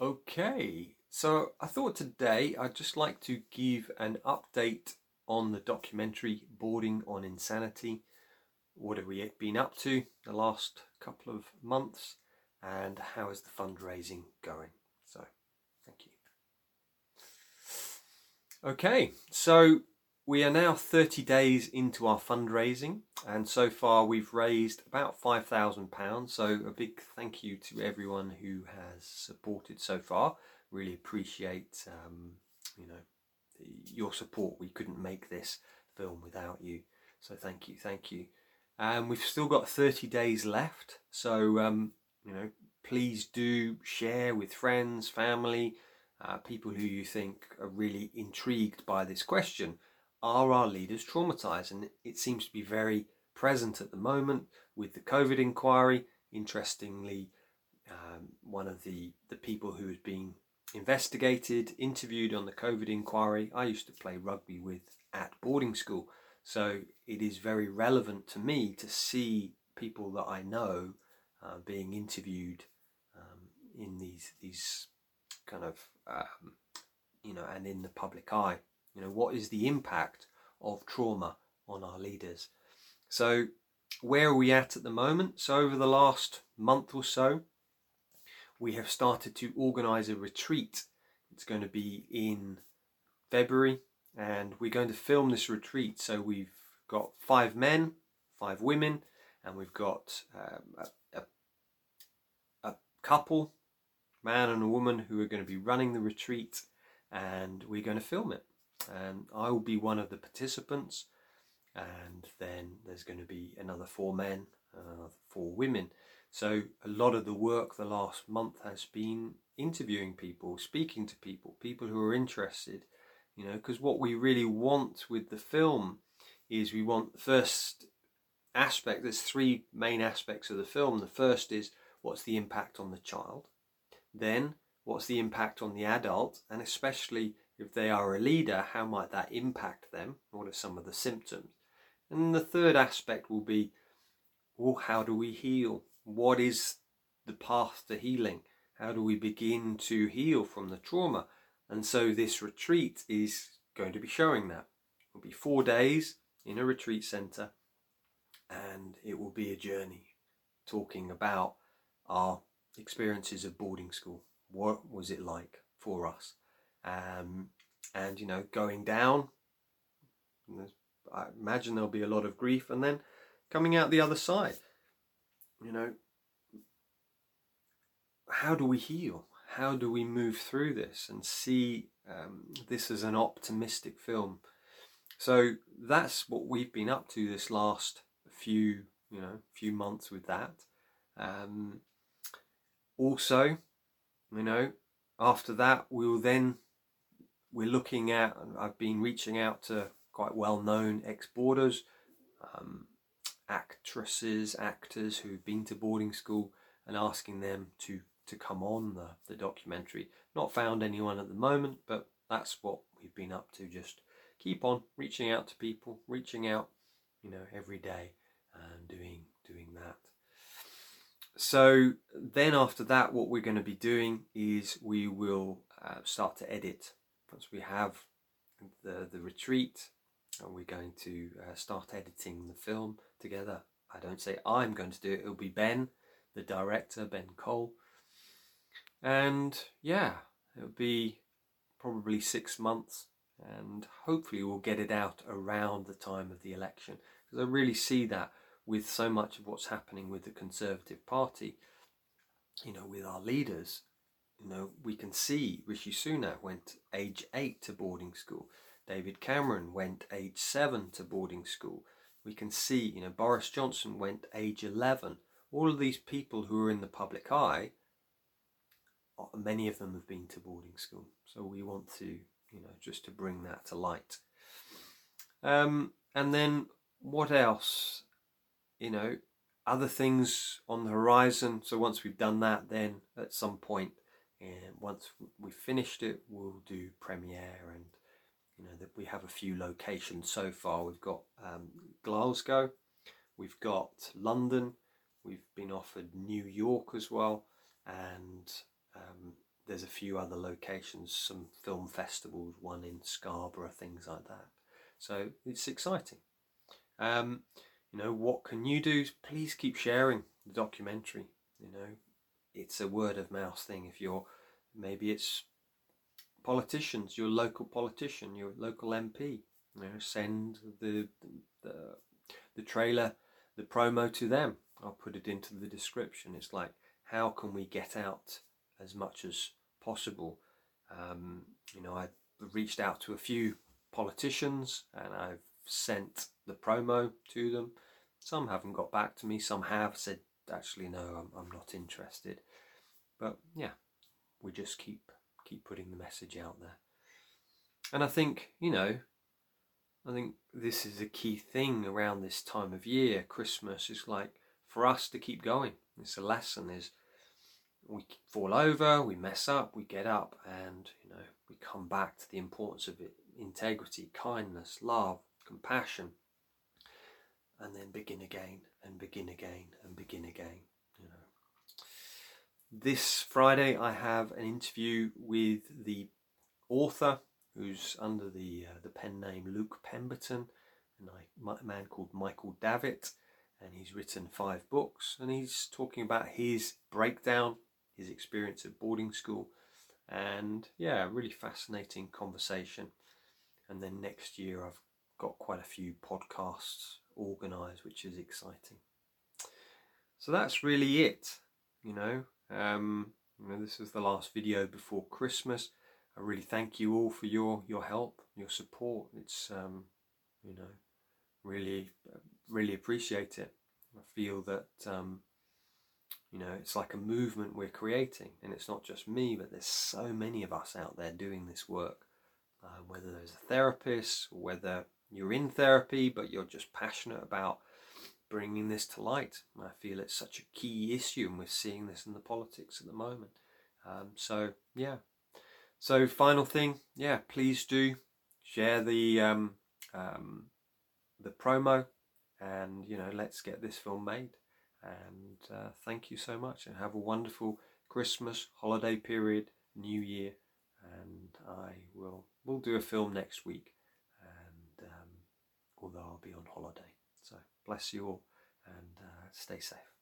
Okay, so I thought today I'd just like to give an update on the documentary Boarding on Insanity. What have we been up to the last couple of months and how is the fundraising going? So, thank you. Okay, so we are now 30 days into our fundraising, and so far we've raised about £5,000. So, a big thank you to everyone who has supported so far. Really appreciate um, you know your support. We couldn't make this film without you, so thank you, thank you. And um, we've still got 30 days left, so um, you know please do share with friends, family, uh, people who you think are really intrigued by this question are our leaders traumatized? And it seems to be very present at the moment with the COVID inquiry. Interestingly, um, one of the, the people who is being investigated, interviewed on the COVID inquiry, I used to play rugby with at boarding school. So it is very relevant to me to see people that I know uh, being interviewed um, in these these kind of um, you know and in the public eye. You know, what is the impact of trauma on our leaders? So, where are we at at the moment? So, over the last month or so, we have started to organize a retreat. It's going to be in February, and we're going to film this retreat. So, we've got five men, five women, and we've got um, a, a, a couple, man and a woman, who are going to be running the retreat, and we're going to film it and I will be one of the participants. And then there's going to be another four men uh, four women. So a lot of the work the last month has been interviewing people speaking to people people who are interested you know because what we really want with the film is we want the first aspect there's three main aspects of the film. The first is what's the impact on the child? Then what's the impact on the adult? And especially if they are a leader, how might that impact them? What are some of the symptoms? And the third aspect will be well, how do we heal? What is the path to healing? How do we begin to heal from the trauma? And so this retreat is going to be showing that. It will be four days in a retreat centre and it will be a journey talking about our experiences of boarding school. What was it like for us? Um, and you know going down. I imagine there'll be a lot of grief, and then coming out the other side. You know, how do we heal? How do we move through this and see um, this as an optimistic film? So that's what we've been up to this last few, you know, few months with that. Um, also, you know, after that, we will then we're looking at, I've been reaching out to quite well known ex boarders, um, actresses, actors who've been to boarding school and asking them to, to come on the, the documentary. Not found anyone at the moment, but that's what we've been up to. Just keep on reaching out to people, reaching out, you know, every day and doing doing that. So then after that, what we're going to be doing is we will uh, start to edit once we have the, the retreat, and we're going to uh, start editing the film together. I don't say I'm going to do it, it'll be Ben, the director, Ben Cole. And yeah, it'll be probably six months, and hopefully we'll get it out around the time of the election. Because I really see that with so much of what's happening with the Conservative Party, you know, with our leaders, you know, we can see Rishi Sunak went age eight to boarding school. David Cameron went age seven to boarding school. We can see, you know, Boris Johnson went age 11. All of these people who are in the public eye, uh, many of them have been to boarding school. So we want to, you know, just to bring that to light. Um, and then what else? You know, other things on the horizon. So once we've done that, then at some point and once we've finished it we'll do premiere and you know that we have a few locations so far we've got um, Glasgow we've got London we've been offered New York as well and um, there's there's a few other locations, some film festivals, one in Scarborough, things like that. So it's exciting. Um, you know, what can you do? Please keep sharing the documentary. You know, it's a word of mouth thing. If you're, maybe it's politicians, your local politician, your local MP. You know, send the the the trailer, the promo to them. I'll put it into the description. It's like, how can we get out as much as possible? Um, you know, I reached out to a few politicians and I've sent the promo to them. Some haven't got back to me, some have said, actually, no, I'm, I'm not interested. But yeah, we just keep keep putting the message out there. And I think, you know, I think this is a key thing around this time of year. Christmas is like for us to keep going. It's a lesson is we fall over, we mess up, we get up, and you know we come back to the importance of it: integrity, kindness, love, compassion, and then begin again and begin again and begin again. You know. This Friday, I have an interview with the author who's under the uh, the pen name Luke Pemberton, and a man called Michael Davitt, and he's written five books, and he's talking about his breakdown, his experience at boarding school, and yeah, really fascinating conversation. And then next year, I've got quite a few podcasts organised, which is exciting. So that's really it, you know. Um, you know, this is the last video before Christmas. I really thank you all for your your help, your support. It's um, you know, really really appreciate it. I feel that um, you know it's like a movement we're creating, and it's not just me, but there's so many of us out there doing this work. Uh, whether there's a therapist, whether you're in therapy but you're just passionate about bringing this to light. I feel it's such a key issue, and we're seeing this in the politics at the moment. Um, so yeah. So final thing, yeah, please do share the um, um, the promo, and you know, let's get this film made. And uh, thank you so much, and have a wonderful Christmas holiday period, New Year, and I will we'll do a film next week although I'll be on holiday. So bless you all and uh, stay safe.